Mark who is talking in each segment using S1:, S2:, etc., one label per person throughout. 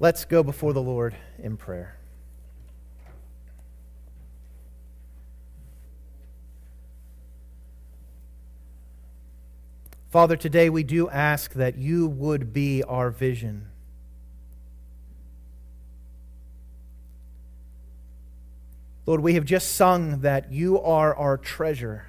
S1: Let's go before the Lord in prayer. Father, today we do ask that you would be our vision. Lord, we have just sung that you are our treasure.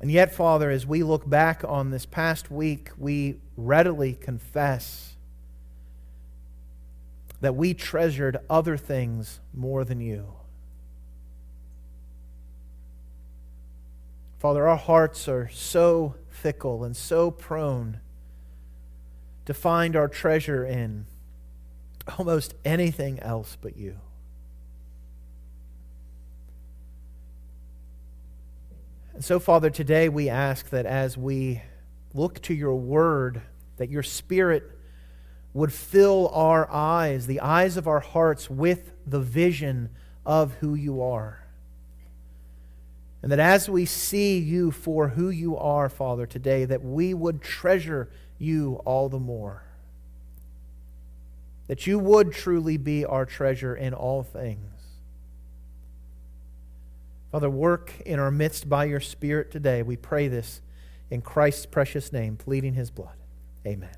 S1: And yet, Father, as we look back on this past week, we readily confess that we treasured other things more than you. Father, our hearts are so fickle and so prone to find our treasure in almost anything else but you. And so, Father, today we ask that as we look to your word, that your spirit would fill our eyes, the eyes of our hearts, with the vision of who you are. And that as we see you for who you are, Father, today, that we would treasure you all the more. That you would truly be our treasure in all things. Father, work in our midst by your Spirit today. We pray this in Christ's precious name, pleading his blood. Amen.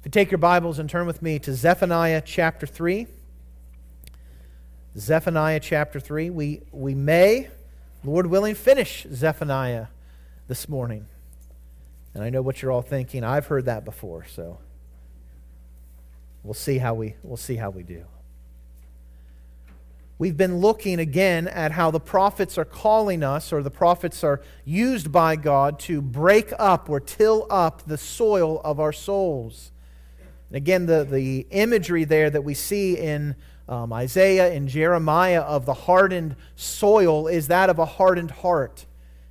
S1: If you take your Bibles and turn with me to Zephaniah chapter 3. Zephaniah chapter 3. We, we may, Lord willing, finish Zephaniah this morning. And I know what you're all thinking. I've heard that before, so we'll see how we, we'll see how we do. We've been looking again at how the prophets are calling us, or the prophets are used by God to break up or till up the soil of our souls. And again, the, the imagery there that we see in um, Isaiah and Jeremiah of the hardened soil is that of a hardened heart.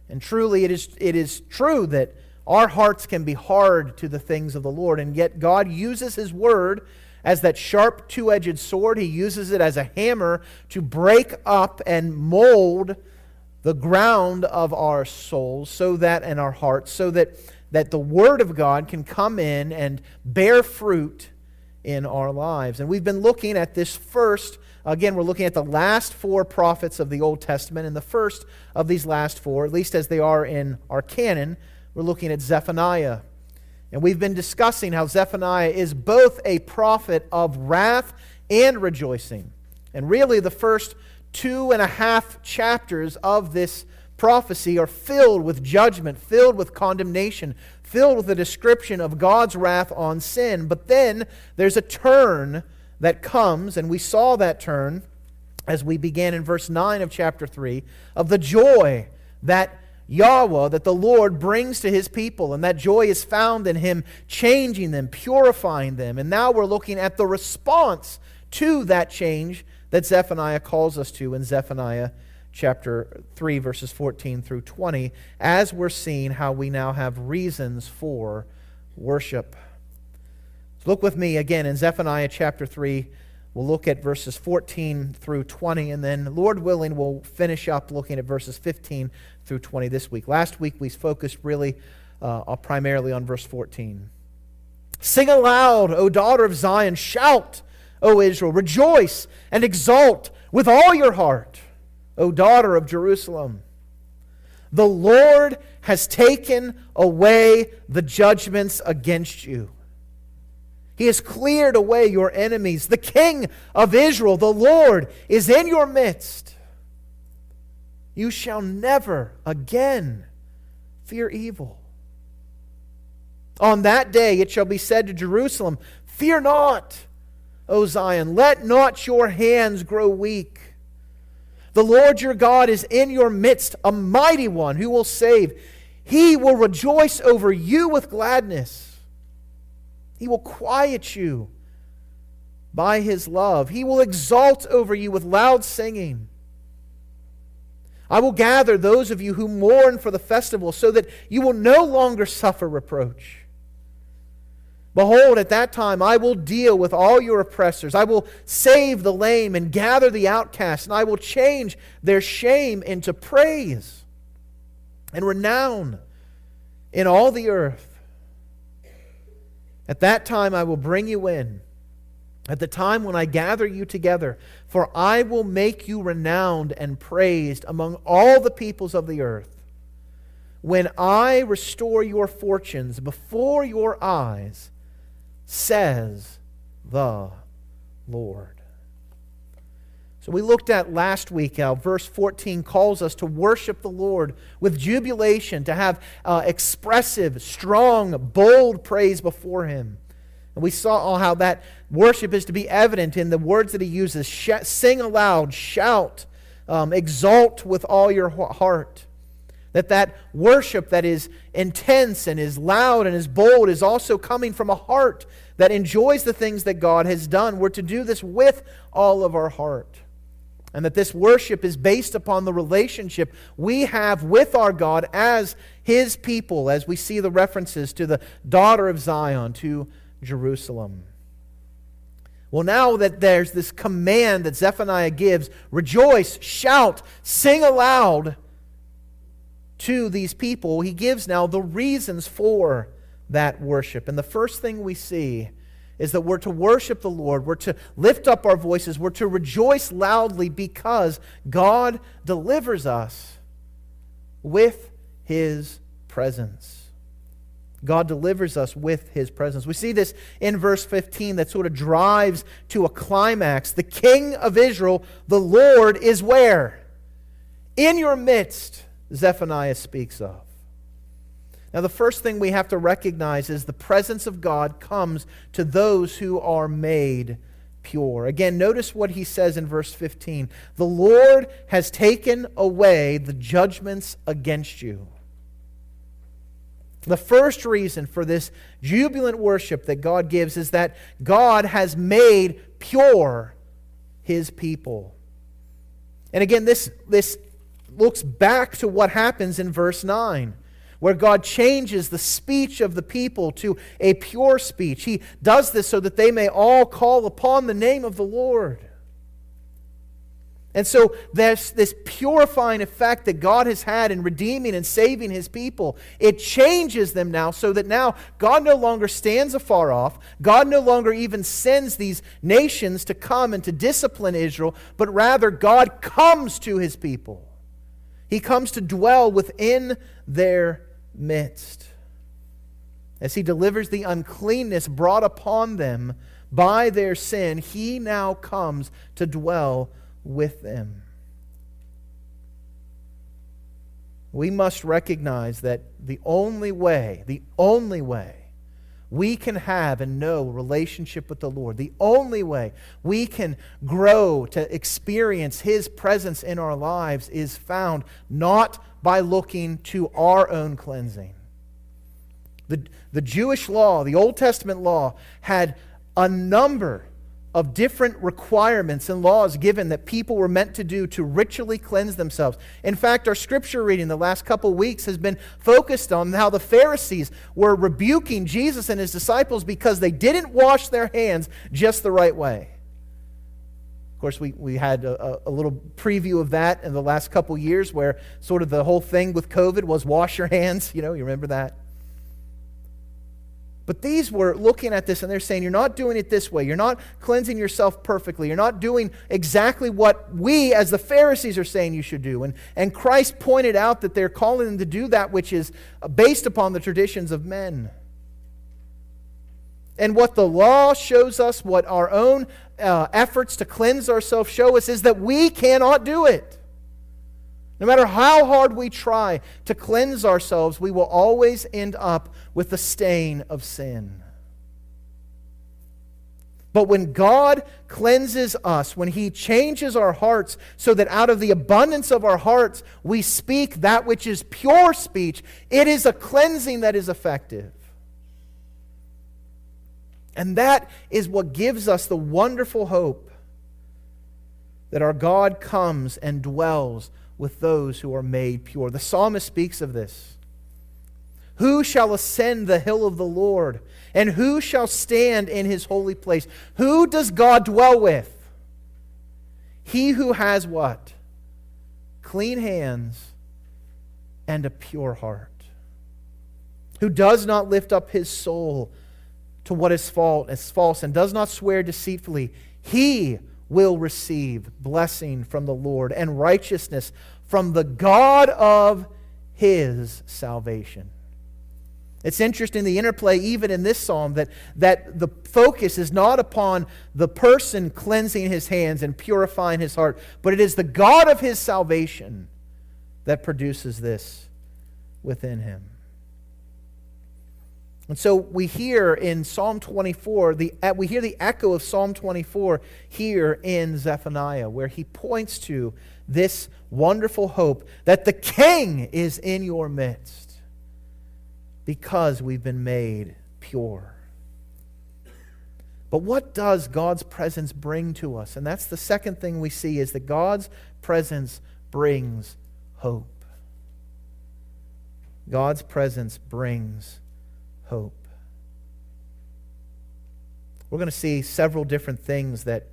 S1: And truly, it is, it is true that our hearts can be hard to the things of the Lord, and yet God uses His Word as that sharp two edged sword. He uses it as a hammer to break up and mold the ground of our souls so that and our hearts so that that the word of God can come in and bear fruit in our lives. And we've been looking at this first again we're looking at the last four prophets of the Old Testament and the first of these last four at least as they are in our canon we're looking at Zephaniah. And we've been discussing how Zephaniah is both a prophet of wrath and rejoicing. And really, the first two and a half chapters of this prophecy are filled with judgment, filled with condemnation, filled with a description of God's wrath on sin. But then there's a turn that comes, and we saw that turn as we began in verse 9 of chapter 3 of the joy that Yahweh that the Lord brings to his people, and that joy is found in him changing them, purifying them. And now we're looking at the response to that change that Zephaniah calls us to in Zephaniah chapter 3, verses 14 through 20, as we're seeing how we now have reasons for worship. Look with me again in Zephaniah chapter 3. We'll look at verses 14 through 20, and then, Lord willing, we'll finish up looking at verses 15 through 20 this week. Last week we focused really uh, primarily on verse 14. Sing aloud, O daughter of Zion. Shout, O Israel. Rejoice and exult with all your heart, O daughter of Jerusalem. The Lord has taken away the judgments against you. He has cleared away your enemies. The King of Israel, the Lord, is in your midst. You shall never again fear evil. On that day it shall be said to Jerusalem, Fear not, O Zion, let not your hands grow weak. The Lord your God is in your midst, a mighty one who will save. He will rejoice over you with gladness. He will quiet you by his love. He will exult over you with loud singing. I will gather those of you who mourn for the festival so that you will no longer suffer reproach. Behold, at that time I will deal with all your oppressors. I will save the lame and gather the outcast, and I will change their shame into praise and renown in all the earth. At that time I will bring you in, at the time when I gather you together, for I will make you renowned and praised among all the peoples of the earth. When I restore your fortunes before your eyes, says the Lord. So we looked at last week how verse 14 calls us to worship the Lord with jubilation, to have uh, expressive, strong, bold praise before Him. And we saw all how that worship is to be evident in the words that He uses sing aloud, shout, um, exalt with all your heart. That that worship that is intense and is loud and is bold is also coming from a heart that enjoys the things that God has done. We're to do this with all of our heart. And that this worship is based upon the relationship we have with our God as His people, as we see the references to the daughter of Zion, to Jerusalem. Well, now that there's this command that Zephaniah gives rejoice, shout, sing aloud to these people, he gives now the reasons for that worship. And the first thing we see is that we're to worship the Lord, we're to lift up our voices, we're to rejoice loudly because God delivers us with his presence. God delivers us with his presence. We see this in verse 15 that sort of drives to a climax. The king of Israel, the Lord, is where? In your midst, Zephaniah speaks of. Now, the first thing we have to recognize is the presence of God comes to those who are made pure. Again, notice what he says in verse 15 The Lord has taken away the judgments against you. The first reason for this jubilant worship that God gives is that God has made pure his people. And again, this, this looks back to what happens in verse 9 where God changes the speech of the people to a pure speech. He does this so that they may all call upon the name of the Lord. And so there's this purifying effect that God has had in redeeming and saving his people. It changes them now so that now God no longer stands afar off. God no longer even sends these nations to come and to discipline Israel, but rather God comes to his people. He comes to dwell within their midst. As he delivers the uncleanness brought upon them by their sin, he now comes to dwell with them. We must recognize that the only way, the only way we can have and know relationship with the Lord, the only way we can grow to experience His presence in our lives is found not by looking to our own cleansing. The, the Jewish law, the Old Testament law, had a number of different requirements and laws given that people were meant to do to ritually cleanse themselves. In fact, our scripture reading the last couple weeks has been focused on how the Pharisees were rebuking Jesus and his disciples because they didn't wash their hands just the right way. Of course, we, we had a, a, little preview of that in the last couple years where sort of the whole thing with COVID was wash your hands. You know, you remember that? But these were looking at this and they're saying, You're not doing it this way. You're not cleansing yourself perfectly. You're not doing exactly what we, as the Pharisees, are saying you should do. And, and Christ pointed out that they're calling them to do that which is based upon the traditions of men. And what the law shows us, what our own uh, efforts to cleanse ourselves show us, is that we cannot do it. No matter how hard we try to cleanse ourselves, we will always end up with the stain of sin. But when God cleanses us, when He changes our hearts so that out of the abundance of our hearts we speak that which is pure speech, it is a cleansing that is effective. And that is what gives us the wonderful hope that our God comes and dwells with those who are made pure. The psalmist speaks of this. Who shall ascend the hill of the Lord? And who shall stand in his holy place? Who does God dwell with? He who has what? Clean hands and a pure heart who does not lift up his soul to what is false and does not swear deceitfully, he will receive blessing from the Lord and righteousness from the God of his salvation. It's interesting the interplay, even in this psalm, that, that the focus is not upon the person cleansing his hands and purifying his heart, but it is the God of his salvation that produces this within him. And so we hear in Psalm 24, the, uh, we hear the echo of Psalm 24 here in Zephaniah, where he points to this wonderful hope that the King is in your midst because we've been made pure. But what does God's presence bring to us? And that's the second thing we see is that God's presence brings hope. God's presence brings hope. We're going to see several different things that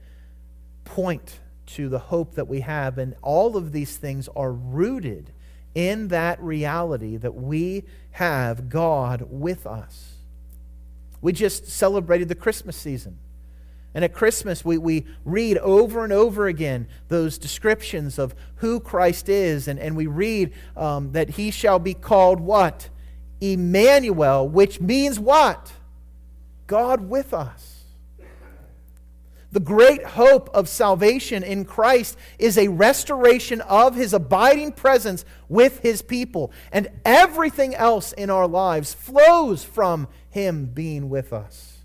S1: point to the hope that we have, and all of these things are rooted in that reality that we have God with us. We just celebrated the Christmas season. And at Christmas, we, we read over and over again those descriptions of who Christ is. And, and we read um, that he shall be called what? Emmanuel, which means what? God with us. The great hope of salvation in Christ is a restoration of his abiding presence with his people. And everything else in our lives flows from him being with us.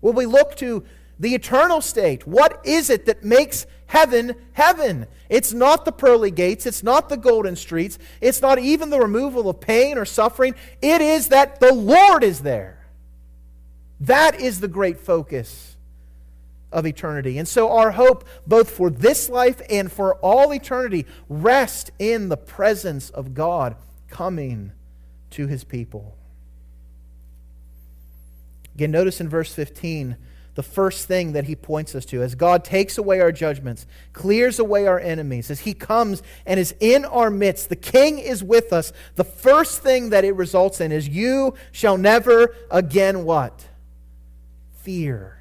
S1: When we look to the eternal state, what is it that makes heaven heaven? It's not the pearly gates, it's not the golden streets, it's not even the removal of pain or suffering. It is that the Lord is there. That is the great focus of eternity. And so our hope, both for this life and for all eternity, rests in the presence of God coming to his people. Again, notice in verse 15 the first thing that he points us to as God takes away our judgments, clears away our enemies, as he comes and is in our midst, the king is with us. The first thing that it results in is you shall never again what? Fear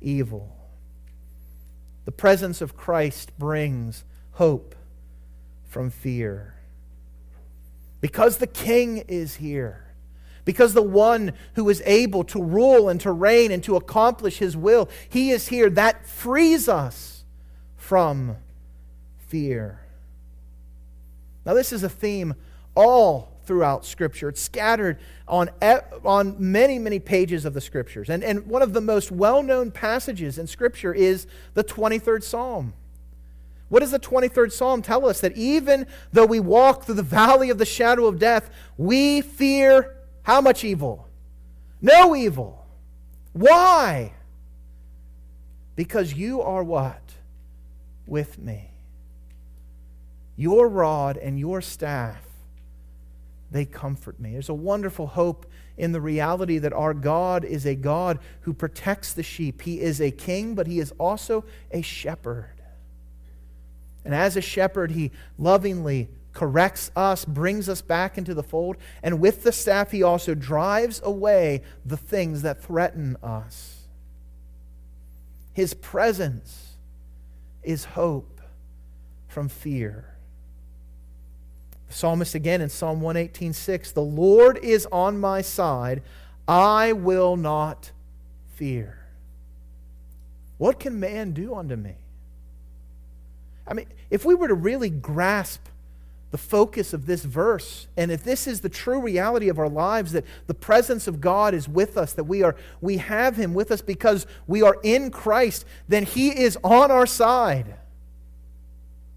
S1: evil. The presence of Christ brings hope from fear. Because the king is here because the one who is able to rule and to reign and to accomplish his will, he is here. That frees us from fear. Now, this is a theme all throughout Scripture. It's scattered on, on many, many pages of the Scriptures. And, and one of the most well known passages in Scripture is the 23rd Psalm. What does the 23rd Psalm tell us? That even though we walk through the valley of the shadow of death, we fear how much evil? No evil. Why? Because you are what? With me. Your rod and your staff, they comfort me. There's a wonderful hope in the reality that our God is a God who protects the sheep. He is a king, but he is also a shepherd. And as a shepherd, he lovingly corrects us, brings us back into the fold, and with the staff, he also drives away the things that threaten us. His presence is hope from fear. The psalmist again in Psalm 118:6, "The Lord is on my side; I will not fear." What can man do unto me? I mean, if we were to really grasp the focus of this verse. And if this is the true reality of our lives, that the presence of God is with us, that we, are, we have Him with us because we are in Christ, then He is on our side.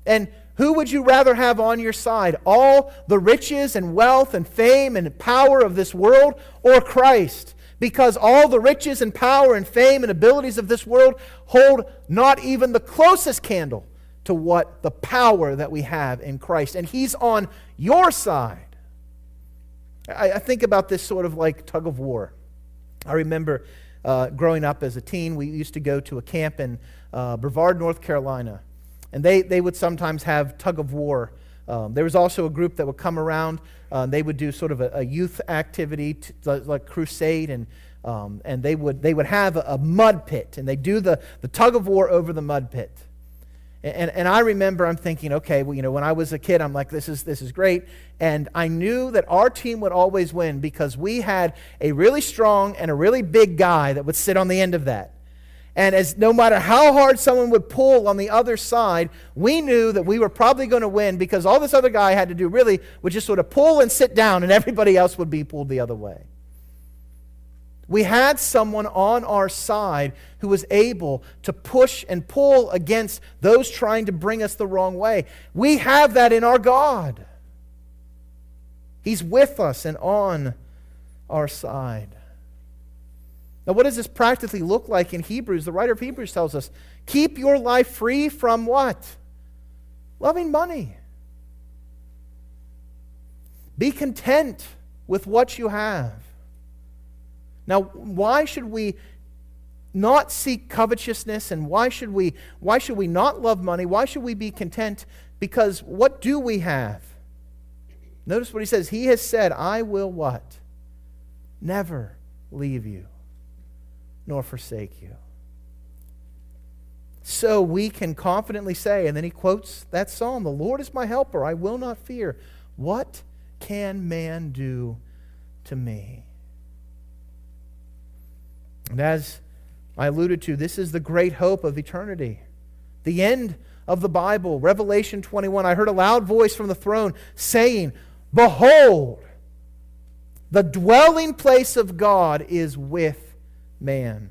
S1: And who would you rather have on your side? All the riches and wealth and fame and power of this world or Christ? Because all the riches and power and fame and abilities of this world hold not even the closest candle to what the power that we have in Christ. And He's on your side. I, I think about this sort of like tug of war. I remember uh, growing up as a teen, we used to go to a camp in uh, Brevard, North Carolina. And they, they would sometimes have tug of war Um, there was also a group that would come around. Uh, they would do sort of a, a youth activity, like crusade, and um, and they would they would have a, a mud pit, and they do the the tug of war over the mud pit. And, and I remember I'm thinking, okay, well, you know, when I was a kid, I'm like, this is, this is great. And I knew that our team would always win because we had a really strong and a really big guy that would sit on the end of that. And as no matter how hard someone would pull on the other side, we knew that we were probably going to win because all this other guy had to do really was just sort of pull and sit down, and everybody else would be pulled the other way. We had someone on our side who was able to push and pull against those trying to bring us the wrong way. We have that in our God. He's with us and on our side. Now, what does this practically look like in Hebrews? The writer of Hebrews tells us keep your life free from what? Loving money. Be content with what you have. Now, why should we not seek covetousness and why should we why should we not love money? Why should we be content? Because what do we have? Notice what he says. He has said, I will what? Never leave you nor forsake you. So we can confidently say, and then he quotes that psalm The Lord is my helper, I will not fear. What can man do to me? And as I alluded to, this is the great hope of eternity. The end of the Bible, Revelation 21. I heard a loud voice from the throne saying, Behold, the dwelling place of God is with man.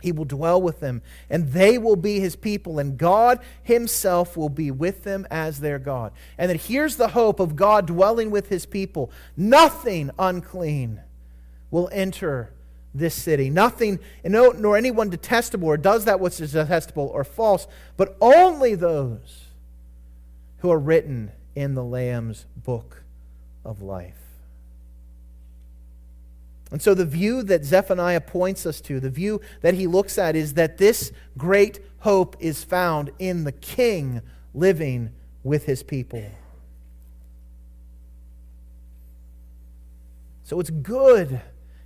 S1: He will dwell with them, and they will be his people, and God himself will be with them as their God. And then here's the hope of God dwelling with his people nothing unclean will enter this city. Nothing, no, nor anyone detestable or does that which is detestable or false, but only those who are written in the Lamb's book of life. And so, the view that Zephaniah points us to, the view that he looks at, is that this great hope is found in the King living with his people. So, it's good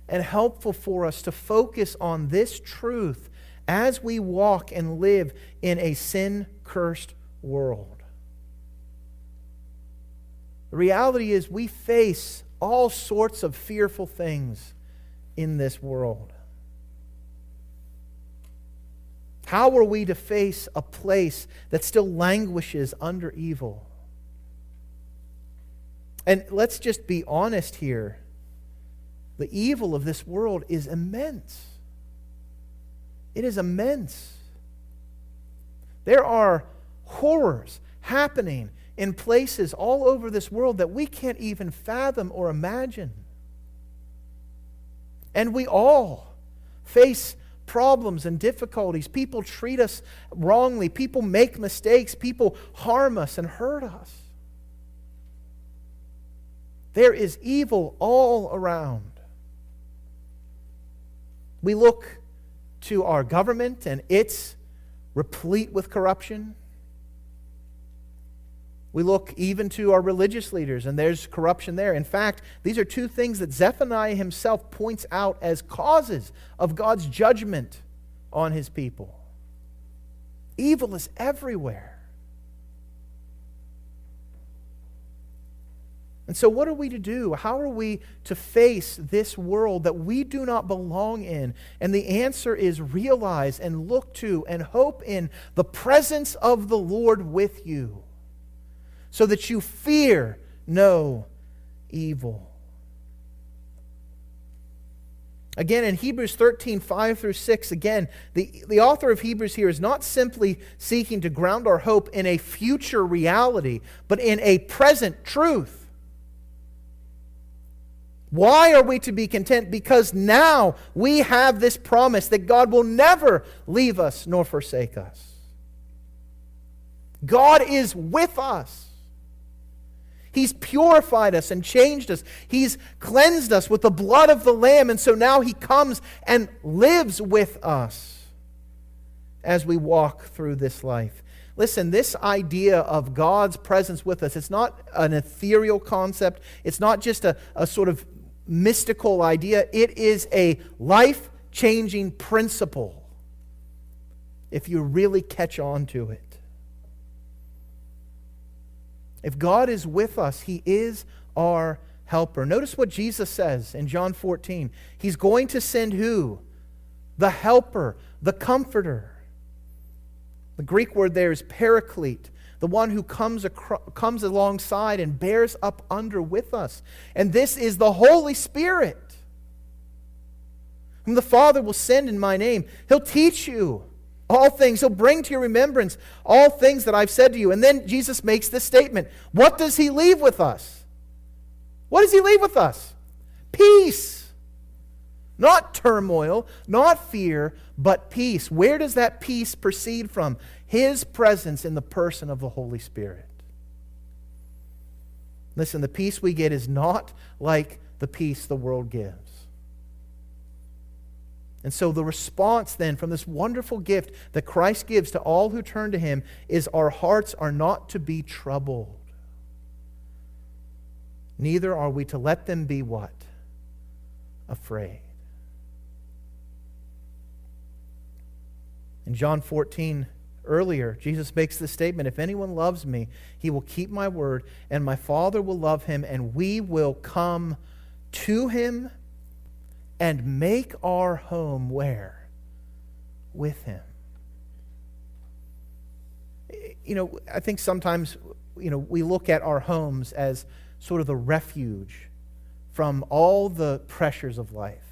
S1: and helpful for us to focus on this truth as we walk and live in a sin cursed world. The reality is, we face all sorts of fearful things in this world. How are we to face a place that still languishes under evil? And let's just be honest here. The evil of this world is immense. It is immense. There are horrors happening in places all over this world that we can't even fathom or imagine. And we all face problems and difficulties. People treat us wrongly, people make mistakes, people harm us and hurt us. There is evil all around. We look to our government and it's replete with corruption. We look even to our religious leaders, and there's corruption there. In fact, these are two things that Zephaniah himself points out as causes of God's judgment on his people. Evil is everywhere. And so, what are we to do? How are we to face this world that we do not belong in? And the answer is realize and look to and hope in the presence of the Lord with you so that you fear no evil. Again, in Hebrews 13, 5 through 6, again, the, the author of Hebrews here is not simply seeking to ground our hope in a future reality, but in a present truth. Why are we to be content? Because now we have this promise that God will never leave us nor forsake us. God is with us. He's purified us and changed us. He's cleansed us with the blood of the Lamb. And so now He comes and lives with us as we walk through this life. Listen, this idea of God's presence with us, it's not an ethereal concept. It's not just a, a sort of mystical idea. It is a life changing principle if you really catch on to it. If God is with us, He is our helper. Notice what Jesus says in John 14. He's going to send who? The helper, the comforter. The Greek word there is paraclete, the one who comes, comes alongside and bears up under with us. And this is the Holy Spirit, whom the Father will send in my name. He'll teach you all things. He'll bring to your remembrance all things that I've said to you. And then Jesus makes this statement What does he leave with us? What does he leave with us? Peace. Not turmoil, not fear, but peace. Where does that peace proceed from? His presence in the person of the Holy Spirit. Listen, the peace we get is not like the peace the world gives. And so, the response then from this wonderful gift that Christ gives to all who turn to Him is our hearts are not to be troubled. Neither are we to let them be what? Afraid. In John 14, earlier, Jesus makes the statement If anyone loves me, he will keep my word, and my Father will love him, and we will come to him and make our home where? With him. You know, I think sometimes, you know, we look at our homes as sort of the refuge from all the pressures of life.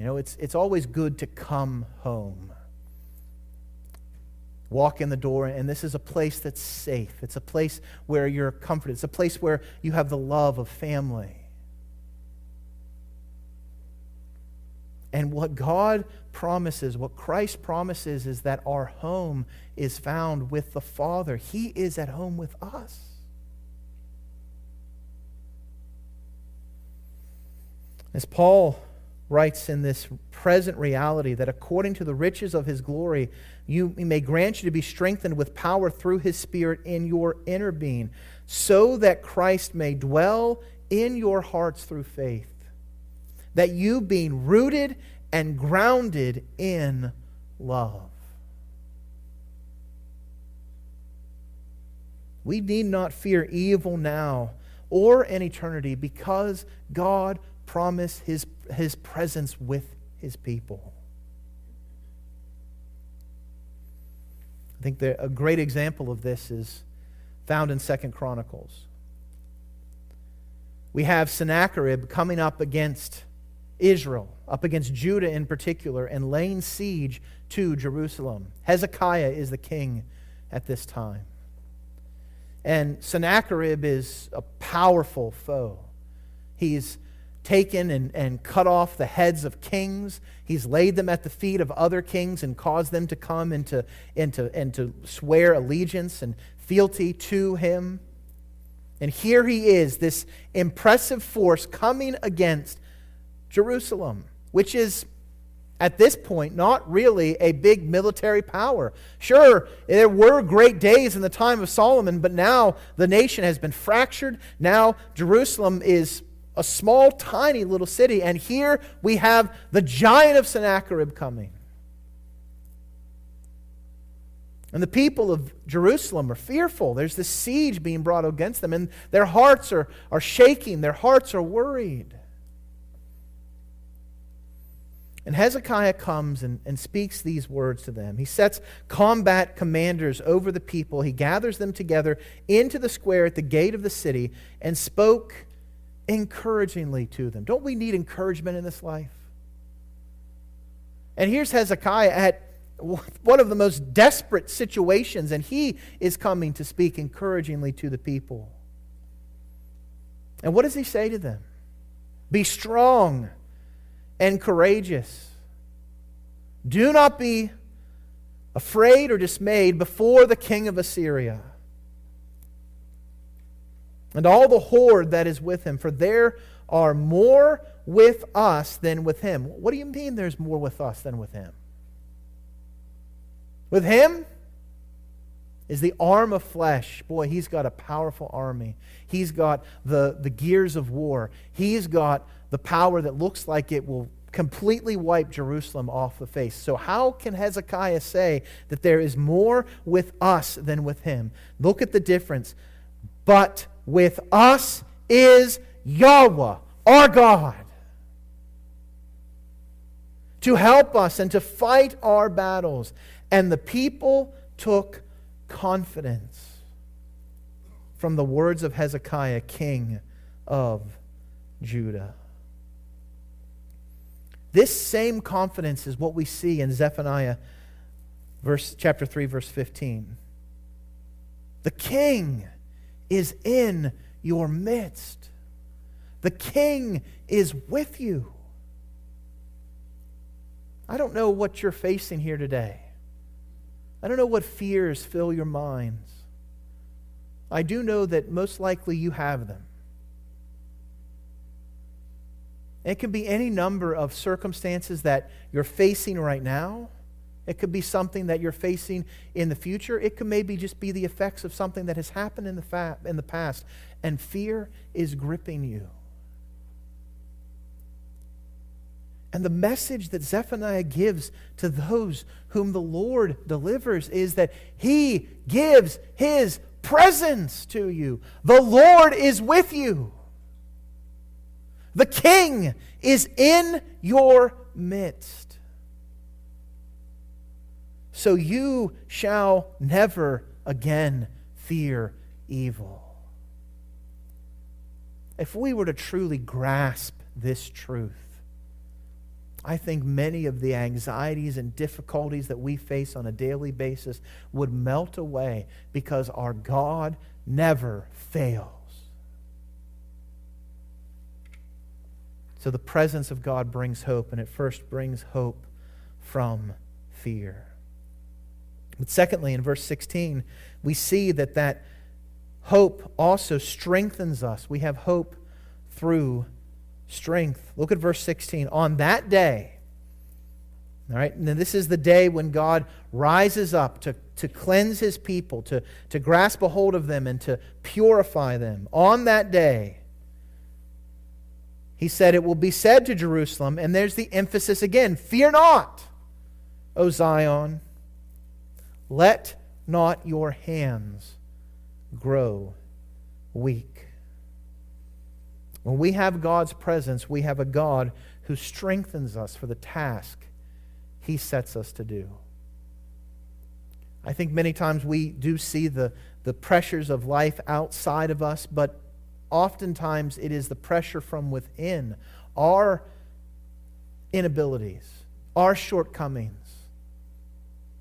S1: You know, it's, it's always good to come home. Walk in the door, and this is a place that's safe. It's a place where you're comforted. It's a place where you have the love of family. And what God promises, what Christ promises, is that our home is found with the Father. He is at home with us. As Paul writes in this present reality that according to the riches of his glory, you may grant you to be strengthened with power through his Spirit in your inner being, so that Christ may dwell in your hearts through faith. That you, being rooted and grounded in love. We need not fear evil now or in eternity because God promised his his presence with his people. I think a great example of this is found in Second Chronicles. We have Sennacherib coming up against Israel, up against Judah in particular, and laying siege to Jerusalem. Hezekiah is the king at this time. And Sennacherib is a powerful foe. He's taken and, and cut off the heads of kings. He's laid them at the feet of other kings and caused them to come and to, and to, and to swear allegiance and fealty to him. And here he is, this impressive force coming against Jerusalem, which is at this point not really a big military power. Sure, there were great days in the time of Solomon, but now the nation has been fractured. Now Jerusalem is a small, tiny little city. And here we have the giant of Sennacherib coming. And the people of Jerusalem are fearful. There's this siege being brought against them, and their hearts are, are shaking, their hearts are worried. And Hezekiah comes and, and speaks these words to them. He sets combat commanders over the people. He gathers them together into the square at the gate of the city and spoke encouragingly to them. Don't we need encouragement in this life? And here's Hezekiah at one of the most desperate situations, and he is coming to speak encouragingly to the people. And what does he say to them? Be strong and courageous. Do not be afraid or dismayed before the king of Assyria and all the horde that is with him, for there are more with us than with him. What do you mean there's more with us than with him? With him? is the arm of flesh. Boy, he's got a powerful army. He's got the, the gears of war. He's got the power that looks like it will completely wipe Jerusalem off the face. So, how can Hezekiah say that there is more with us than with him? Look at the difference. But with us is Yahweh, our God, to help us and to fight our battles. And the people took confidence from the words of Hezekiah, king of Judah. This same confidence is what we see in Zephaniah verse chapter 3 verse 15. The king is in your midst. The king is with you. I don't know what you're facing here today. I don't know what fears fill your minds. I do know that most likely you have them. It can be any number of circumstances that you're facing right now. It could be something that you're facing in the future. It could maybe just be the effects of something that has happened in the, fa- in the past. And fear is gripping you. And the message that Zephaniah gives to those whom the Lord delivers is that he gives his presence to you. The Lord is with you. The king is in your midst. So you shall never again fear evil. If we were to truly grasp this truth, I think many of the anxieties and difficulties that we face on a daily basis would melt away because our God never fails. So the presence of God brings hope, and it first brings hope from fear. But secondly, in verse 16, we see that that hope also strengthens us. We have hope through strength. Look at verse 16. On that day, all right, and this is the day when God rises up to, to cleanse his people, to, to grasp a hold of them, and to purify them. On that day, he said, It will be said to Jerusalem, and there's the emphasis again Fear not, O Zion. Let not your hands grow weak. When we have God's presence, we have a God who strengthens us for the task he sets us to do. I think many times we do see the, the pressures of life outside of us, but oftentimes it is the pressure from within, our inabilities, our shortcomings,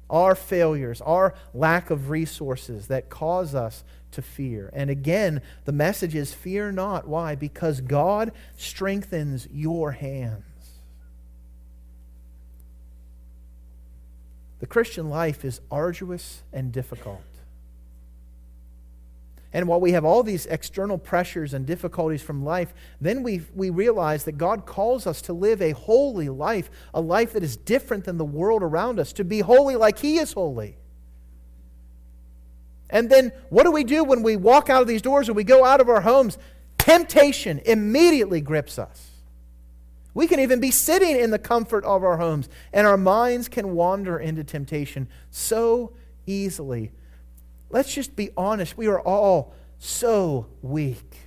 S1: our failures, our lack of resources that cause us to fear. And again, the message is fear not. Why? Because God strengthens your hands. The Christian life is arduous and difficult. And while we have all these external pressures and difficulties from life, then we, we realize that God calls us to live a holy life, a life that is different than the world around us, to be holy like He is holy. And then what do we do when we walk out of these doors and we go out of our homes? Temptation immediately grips us. We can even be sitting in the comfort of our homes, and our minds can wander into temptation so easily. Let's just be honest. We are all so weak.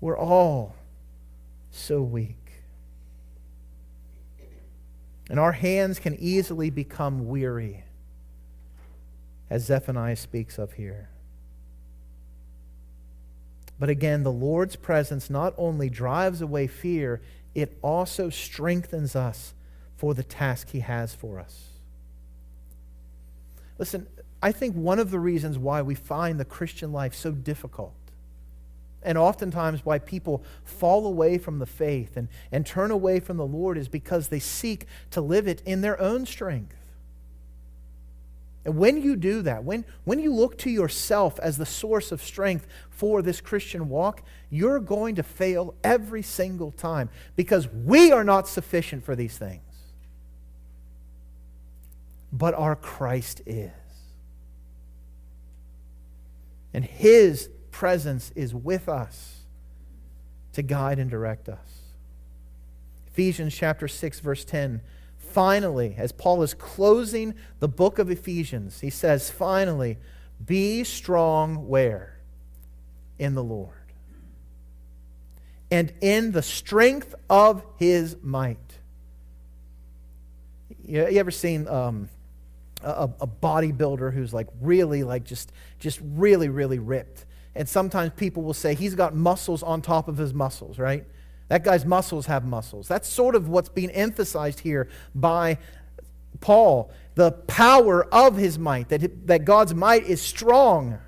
S1: We're all so weak. And our hands can easily become weary, as Zephaniah speaks of here. But again, the Lord's presence not only drives away fear, it also strengthens us for the task He has for us. Listen, I think one of the reasons why we find the Christian life so difficult, and oftentimes why people fall away from the faith and, and turn away from the Lord, is because they seek to live it in their own strength. And when you do that, when, when you look to yourself as the source of strength for this Christian walk, you're going to fail every single time because we are not sufficient for these things. But our Christ is. And his presence is with us to guide and direct us. Ephesians chapter 6 verse 10 finally as Paul is closing the book of Ephesians he says finally be strong where in the Lord and in the strength of his might you, ever seen um, a, a bodybuilder who's like really like just just really really ripped. And sometimes people will say he's got muscles on top of his muscles right? That guy's muscles have muscles. That's sort of what's being emphasized here by paul. The power of his might that, that god's might is strong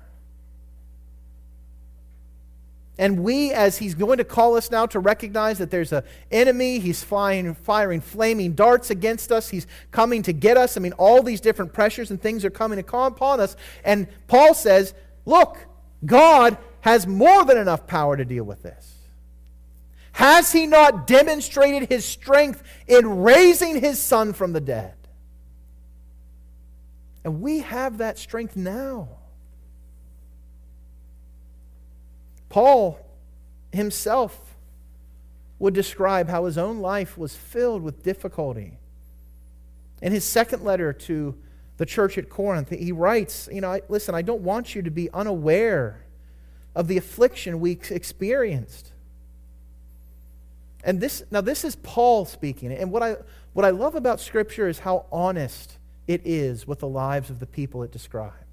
S1: and we, as he's going to call us now to recognize that there's an enemy, he's firing, firing flaming darts against us, he's coming to get us. I mean, all these different pressures and things are coming upon us. And Paul says, Look, God has more than enough power to deal with this. Has he not demonstrated his strength in raising his son from the dead? And we have that strength now. Paul himself would describe how his own life was filled with difficulty. In his second letter to the church at Corinth, he writes, You know, listen, I don't want you to be unaware of the affliction we experienced. And this, now this is Paul speaking. And what I, what I love about Scripture is how honest it is with the lives of the people it describes.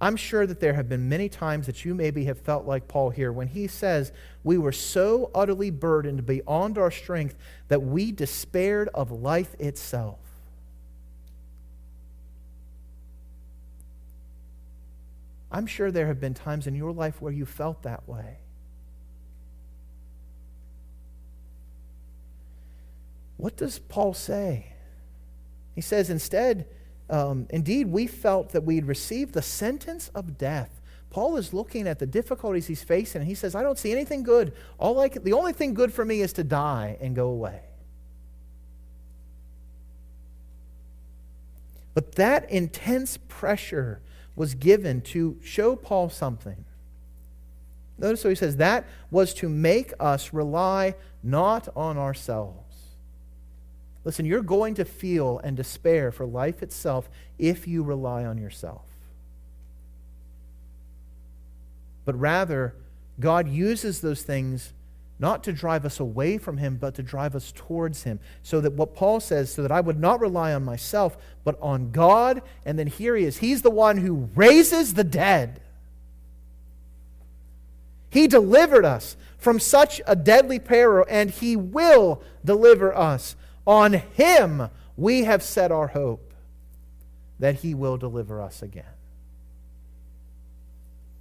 S1: I'm sure that there have been many times that you maybe have felt like Paul here when he says, We were so utterly burdened beyond our strength that we despaired of life itself. I'm sure there have been times in your life where you felt that way. What does Paul say? He says, instead, um, indeed, we felt that we'd received the sentence of death. Paul is looking at the difficulties he's facing, and he says, I don't see anything good. All I can, the only thing good for me is to die and go away. But that intense pressure was given to show Paul something. Notice what he says that was to make us rely not on ourselves Listen, you're going to feel and despair for life itself if you rely on yourself. But rather, God uses those things not to drive us away from Him, but to drive us towards Him. So that what Paul says, so that I would not rely on myself, but on God. And then here He is. He's the one who raises the dead. He delivered us from such a deadly peril, and He will deliver us on him we have set our hope that he will deliver us again.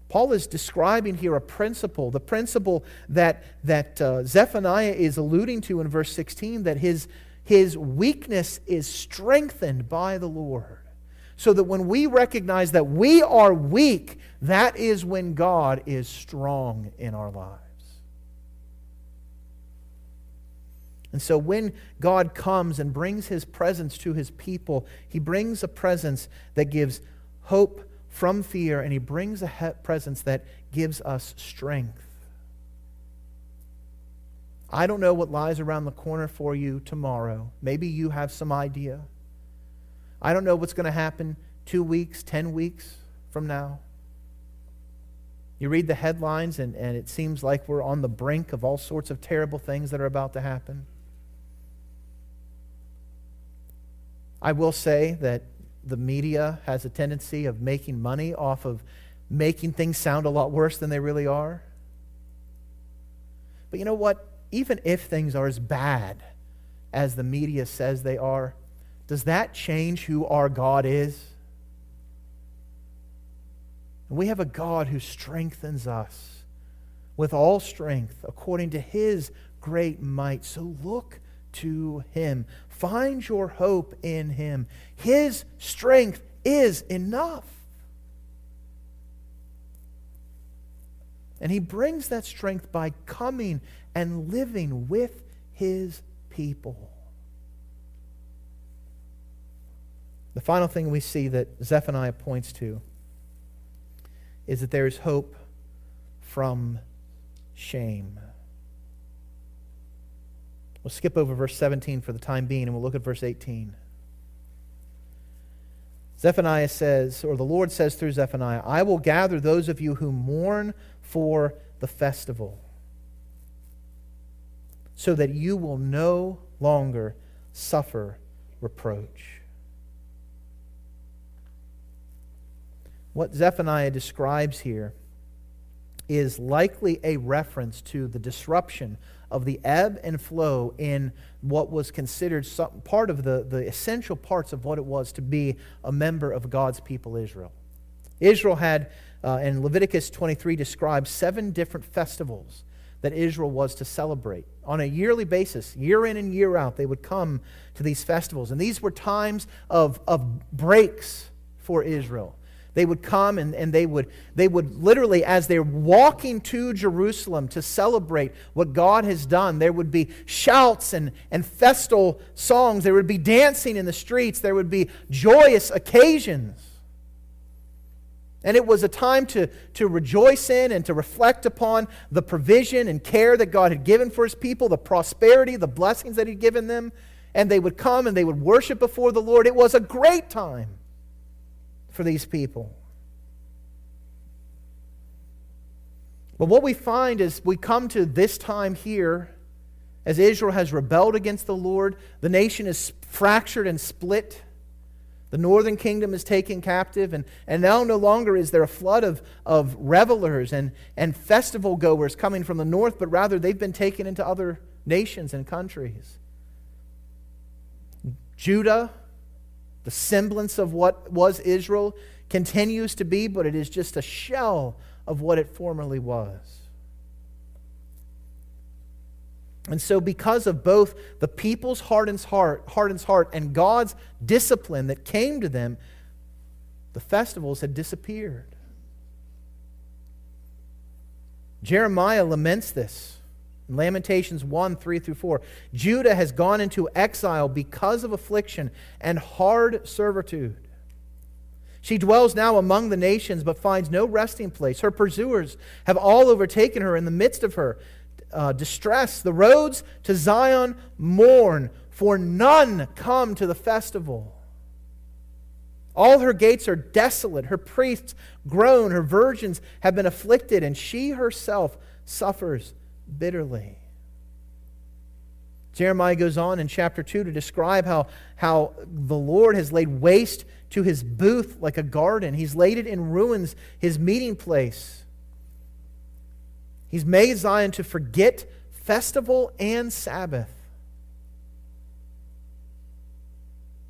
S1: Paul is describing here a principle, the principle that, that uh, Zephaniah is alluding to in verse 16, that his, his weakness is strengthened by the Lord. So that when we recognize that we are weak, that is when God is strong in our lives. And so when God comes and brings his presence to his people, he brings a presence that gives hope from fear, and he brings a presence that gives us strength. I don't know what lies around the corner for you tomorrow. Maybe you have some idea. I don't know what's going to happen two weeks, ten weeks from now. You read the headlines, and, and it seems like we're on the brink of all sorts of terrible things that are about to happen. I will say that the media has a tendency of making money off of making things sound a lot worse than they really are. But you know what? Even if things are as bad as the media says they are, does that change who our God is? we have a God who strengthens us with all strength according to his great might. So look to him. Find your hope in him. His strength is enough. And he brings that strength by coming and living with his people. The final thing we see that Zephaniah points to is that there is hope from shame. We'll skip over verse 17 for the time being and we'll look at verse 18. Zephaniah says, or the Lord says through Zephaniah, I will gather those of you who mourn for the festival, so that you will no longer suffer reproach. What Zephaniah describes here is likely a reference to the disruption of the ebb and flow in what was considered some, part of the, the essential parts of what it was to be a member of God's people, Israel. Israel had, uh, and Leviticus 23 describes seven different festivals that Israel was to celebrate. On a yearly basis, year in and year out, they would come to these festivals. And these were times of, of breaks for Israel. They would come and, and they, would, they would literally, as they're walking to Jerusalem to celebrate what God has done, there would be shouts and, and festal songs. There would be dancing in the streets. There would be joyous occasions. And it was a time to, to rejoice in and to reflect upon the provision and care that God had given for his people, the prosperity, the blessings that he'd given them. And they would come and they would worship before the Lord. It was a great time for these people. But what we find is we come to this time here, as Israel has rebelled against the Lord, the nation is fractured and split. The northern kingdom is taken captive, and, and now no longer is there a flood of, of revelers and, and festival goers coming from the north, but rather they've been taken into other nations and countries. Judah the semblance of what was Israel continues to be, but it is just a shell of what it formerly was. And so, because of both the people's hardens heart, heart and God's discipline that came to them, the festivals had disappeared. Jeremiah laments this. Lamentations 1 3 through 4. Judah has gone into exile because of affliction and hard servitude. She dwells now among the nations, but finds no resting place. Her pursuers have all overtaken her in the midst of her uh, distress. The roads to Zion mourn, for none come to the festival. All her gates are desolate. Her priests groan. Her virgins have been afflicted, and she herself suffers bitterly. Jeremiah goes on in chapter 2 to describe how, how the Lord has laid waste to his booth like a garden. He's laid it in ruins, his meeting place. He's made Zion to forget festival and Sabbath.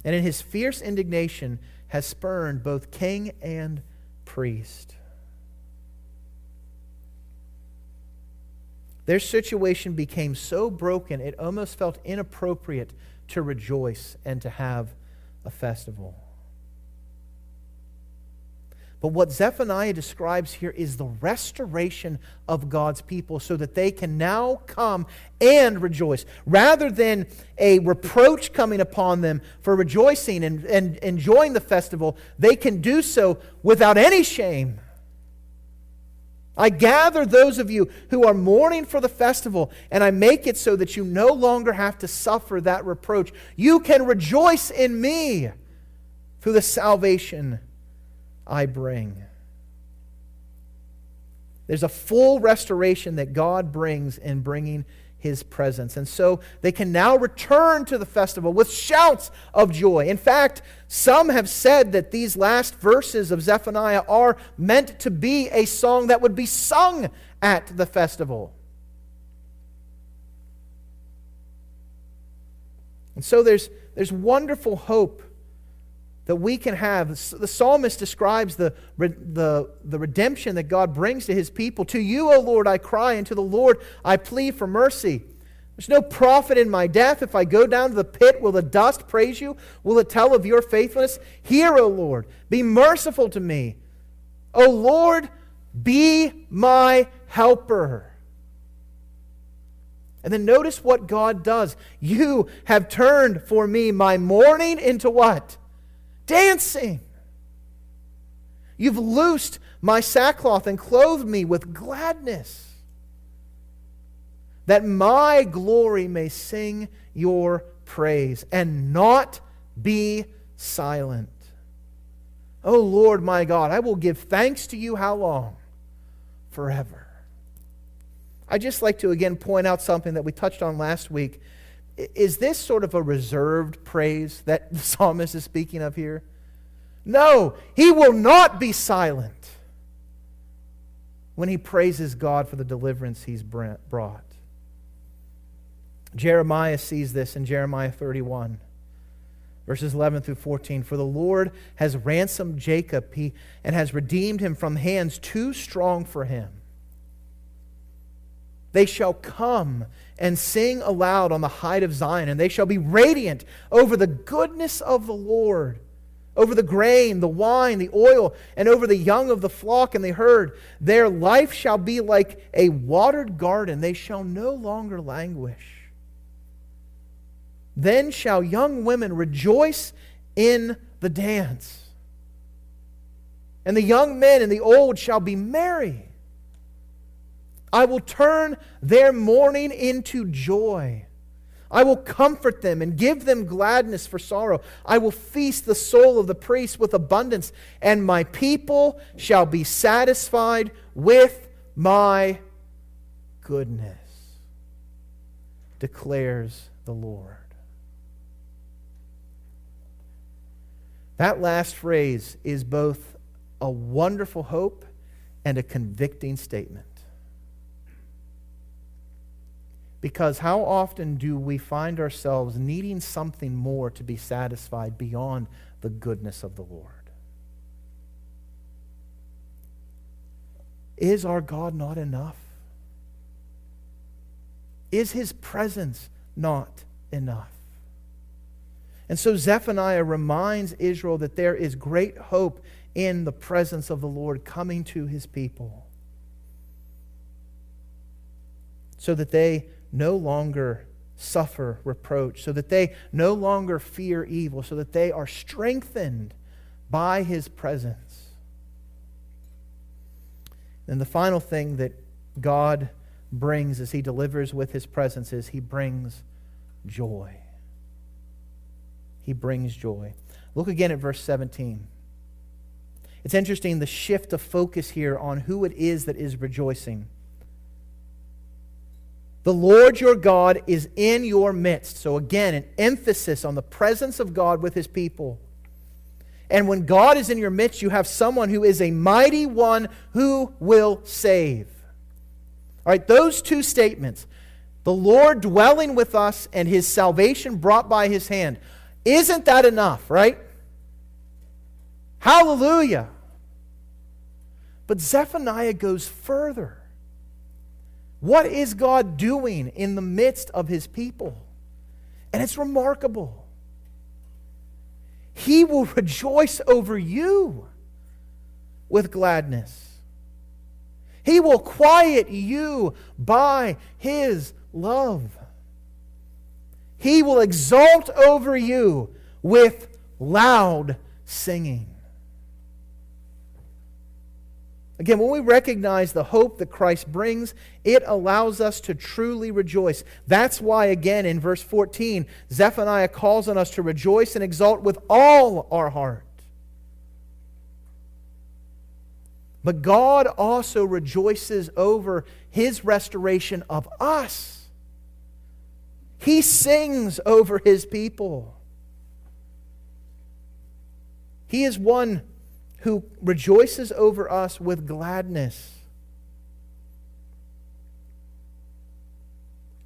S1: And in his fierce indignation has spurned both king and priest. Their situation became so broken, it almost felt inappropriate to rejoice and to have a festival. But what Zephaniah describes here is the restoration of God's people so that they can now come and rejoice. Rather than a reproach coming upon them for rejoicing and, and enjoying the festival, they can do so without any shame I gather those of you who are mourning for the festival, and I make it so that you no longer have to suffer that reproach. You can rejoice in me through the salvation I bring. There's a full restoration that God brings in bringing his presence. And so they can now return to the festival with shouts of joy. In fact, some have said that these last verses of Zephaniah are meant to be a song that would be sung at the festival. And so there's, there's wonderful hope that we can have. The psalmist describes the, the, the redemption that God brings to his people. To you, O Lord, I cry, and to the Lord I plead for mercy. There's no profit in my death. If I go down to the pit, will the dust praise you? Will it tell of your faithfulness? Hear, O Lord, be merciful to me. O Lord, be my helper. And then notice what God does. You have turned for me my mourning into what? Dancing. You've loosed my sackcloth and clothed me with gladness, that my glory may sing your praise and not be silent. O Lord my God, I will give thanks to you how long? Forever. I just like to again point out something that we touched on last week. Is this sort of a reserved praise that the psalmist is speaking of here? No, he will not be silent when he praises God for the deliverance he's brought. Jeremiah sees this in Jeremiah 31, verses 11 through 14. For the Lord has ransomed Jacob he, and has redeemed him from hands too strong for him. They shall come and sing aloud on the height of Zion, and they shall be radiant over the goodness of the Lord over the grain, the wine, the oil, and over the young of the flock and the herd. Their life shall be like a watered garden, they shall no longer languish. Then shall young women rejoice in the dance, and the young men and the old shall be merry. I will turn their mourning into joy I will comfort them and give them gladness for sorrow. I will feast the soul of the priest with abundance, and my people shall be satisfied with my goodness, declares the Lord. That last phrase is both a wonderful hope and a convicting statement. Because how often do we find ourselves needing something more to be satisfied beyond the goodness of the Lord? Is our God not enough? Is his presence not enough? And so Zephaniah reminds Israel that there is great hope in the presence of the Lord coming to his people so that they no longer suffer reproach, so that they no longer fear evil, so that they are strengthened by his presence. And the final thing that God brings as he delivers with his presence is he brings joy. He brings joy. Look again at verse 17. It's interesting the shift of focus here on who it is that is rejoicing. The Lord your God is in your midst. So, again, an emphasis on the presence of God with his people. And when God is in your midst, you have someone who is a mighty one who will save. All right, those two statements the Lord dwelling with us and his salvation brought by his hand. Isn't that enough, right? Hallelujah. But Zephaniah goes further. What is God doing in the midst of his people? And it's remarkable. He will rejoice over you with gladness. He will quiet you by his love. He will exalt over you with loud singing. Again, when we recognize the hope that Christ brings, it allows us to truly rejoice. That's why, again, in verse 14, Zephaniah calls on us to rejoice and exult with all our heart. But God also rejoices over his restoration of us. He sings over his people. He is one who rejoices over us with gladness.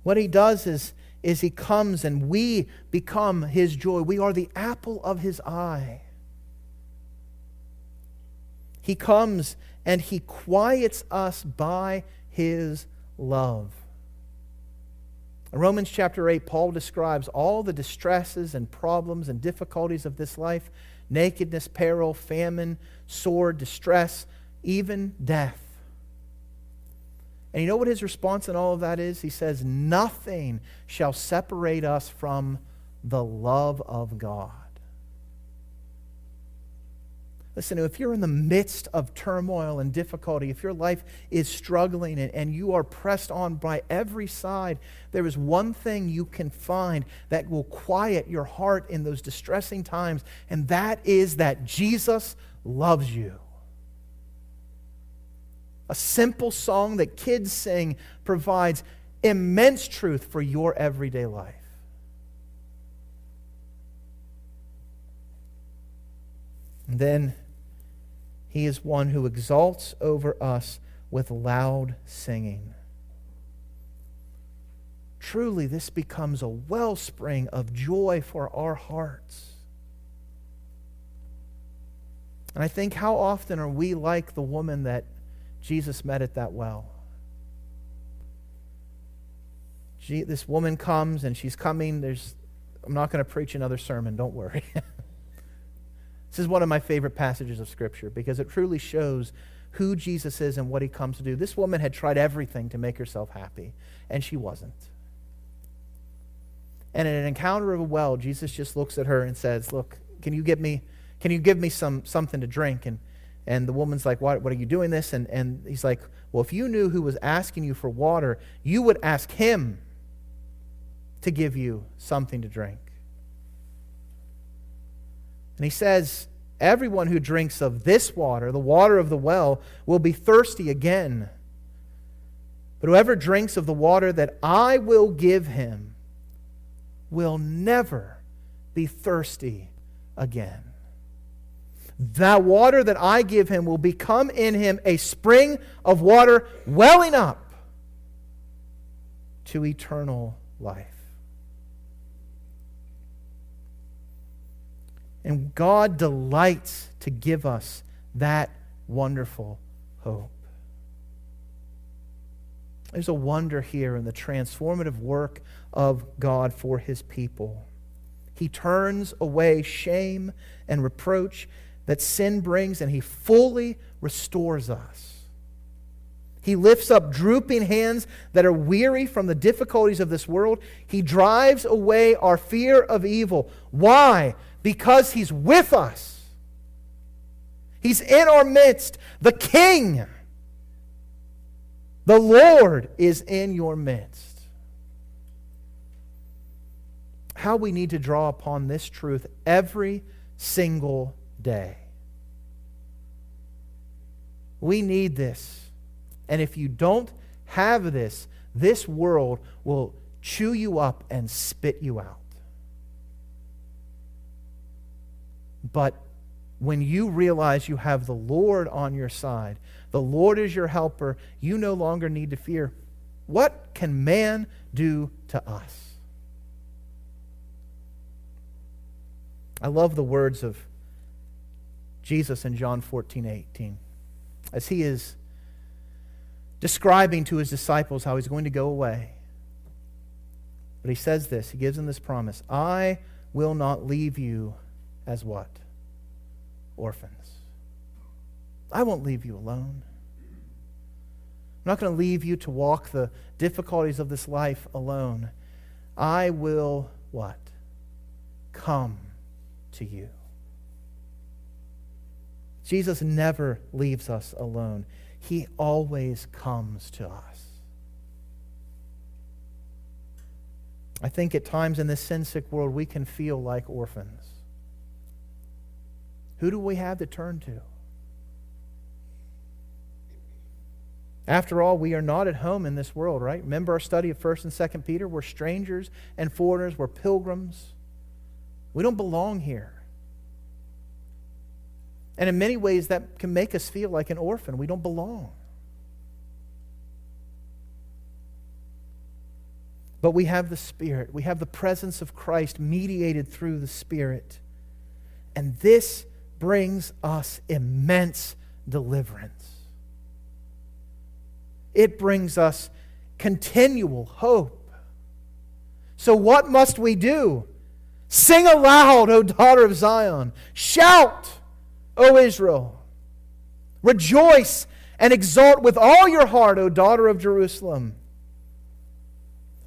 S1: What he does is, is he comes and we become his joy. We are the apple of his eye. He comes and he quiets us by his love. In Romans chapter 8, Paul describes all the distresses and problems and difficulties of this life nakedness, peril, famine, sword, distress, even death. And you know what his response in all of that is? He says, Nothing shall separate us from the love of God. Listen, if you're in the midst of turmoil and difficulty, if your life is struggling and, and, you are pressed on by every side, there is one thing you can find that will quiet your heart in those distressing times, and that is that Jesus loves you. A simple song that kids sing provides immense truth for your everyday life. And then he is one who exalts over us with loud singing. Truly, this becomes a wellspring of joy for our hearts. And I think how often are we like the woman that Jesus met at that well? She, this woman comes and she's coming. There's, I'm not going to preach another sermon, don't worry. This is one of my favorite passages of Scripture because it truly shows who Jesus is and what he comes to do. This woman had tried everything to make herself happy, and she wasn't. And in an encounter of a well, Jesus just looks at her and says, Look, can you give me, can you give me some, something to drink? And, and the woman's like, what, what are you doing this? And, and he's like, Well, if you knew who was asking you for water, you would ask him to give you something to drink. And he says, Everyone who drinks of this water, the water of the well, will be thirsty again. But whoever drinks of the water that I will give him will never be thirsty again. That water that I give him will become in him a spring of water welling up to eternal life. And God delights to give us that wonderful hope. There's a wonder here in the transformative work of God for his people. He turns away shame and reproach that sin brings, and he fully restores us. He lifts up drooping hands that are weary from the difficulties of this world. He drives away our fear of evil. Why? Because he's with us. He's in our midst. The King, the Lord, is in your midst. How we need to draw upon this truth every single day. We need this. And if you don't have this, this world will chew you up and spit you out. But when you realize you have the Lord on your side, the Lord is your helper, you no longer need to fear. What can man do to us? I love the words of Jesus in John 14, 18. As he is describing to his disciples how he's going to go away. But he says this, he gives them this promise I will not leave you as what? Orphans. I won't leave you alone. I'm not going to leave you to walk the difficulties of this life alone. I will what? Come to you. Jesus never leaves us alone. He always comes to us. I think at times in this sin sick world, we can feel like orphans. Who do we have to turn to? After all, we are not at home in this world, right? Remember our study of 1st and 2nd Peter? We're strangers and foreigners, we're pilgrims. We don't belong here. And in many ways, that can make us feel like an orphan. We don't belong. But we have the Spirit. We have the presence of Christ mediated through the Spirit. And this brings us immense deliverance. It brings us continual hope. So, what must we do? Sing aloud, O daughter of Zion. Shout, O Israel. Rejoice and exult with all your heart, O daughter of Jerusalem.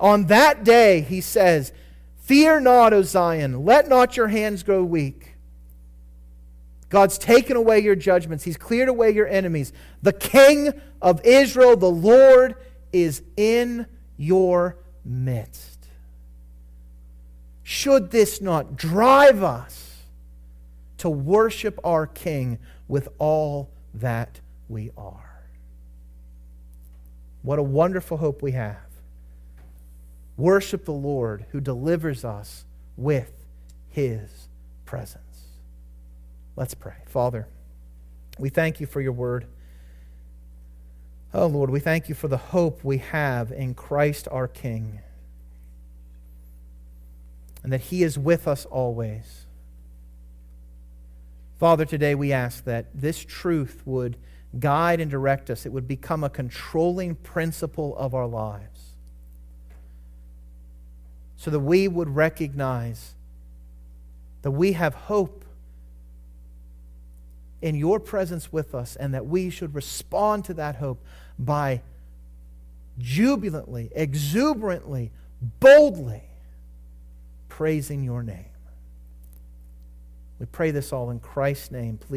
S1: On that day, he says, Fear not, O Zion, let not your hands grow weak. God's taken away your judgments, He's cleared away your enemies. The King of Israel, the Lord, is in your midst. Should this not drive us to worship our King with all that we are? What a wonderful hope we have. Worship the Lord who delivers us with his presence. Let's pray. Father, we thank you for your word. Oh, Lord, we thank you for the hope we have in Christ our King and that he is with us always. Father, today we ask that this truth would guide and direct us, it would become a controlling principle of our lives so that we would recognize that we have hope in your presence with us and that we should respond to that hope by jubilantly, exuberantly, boldly praising your name. We pray this all in Christ's name. Please.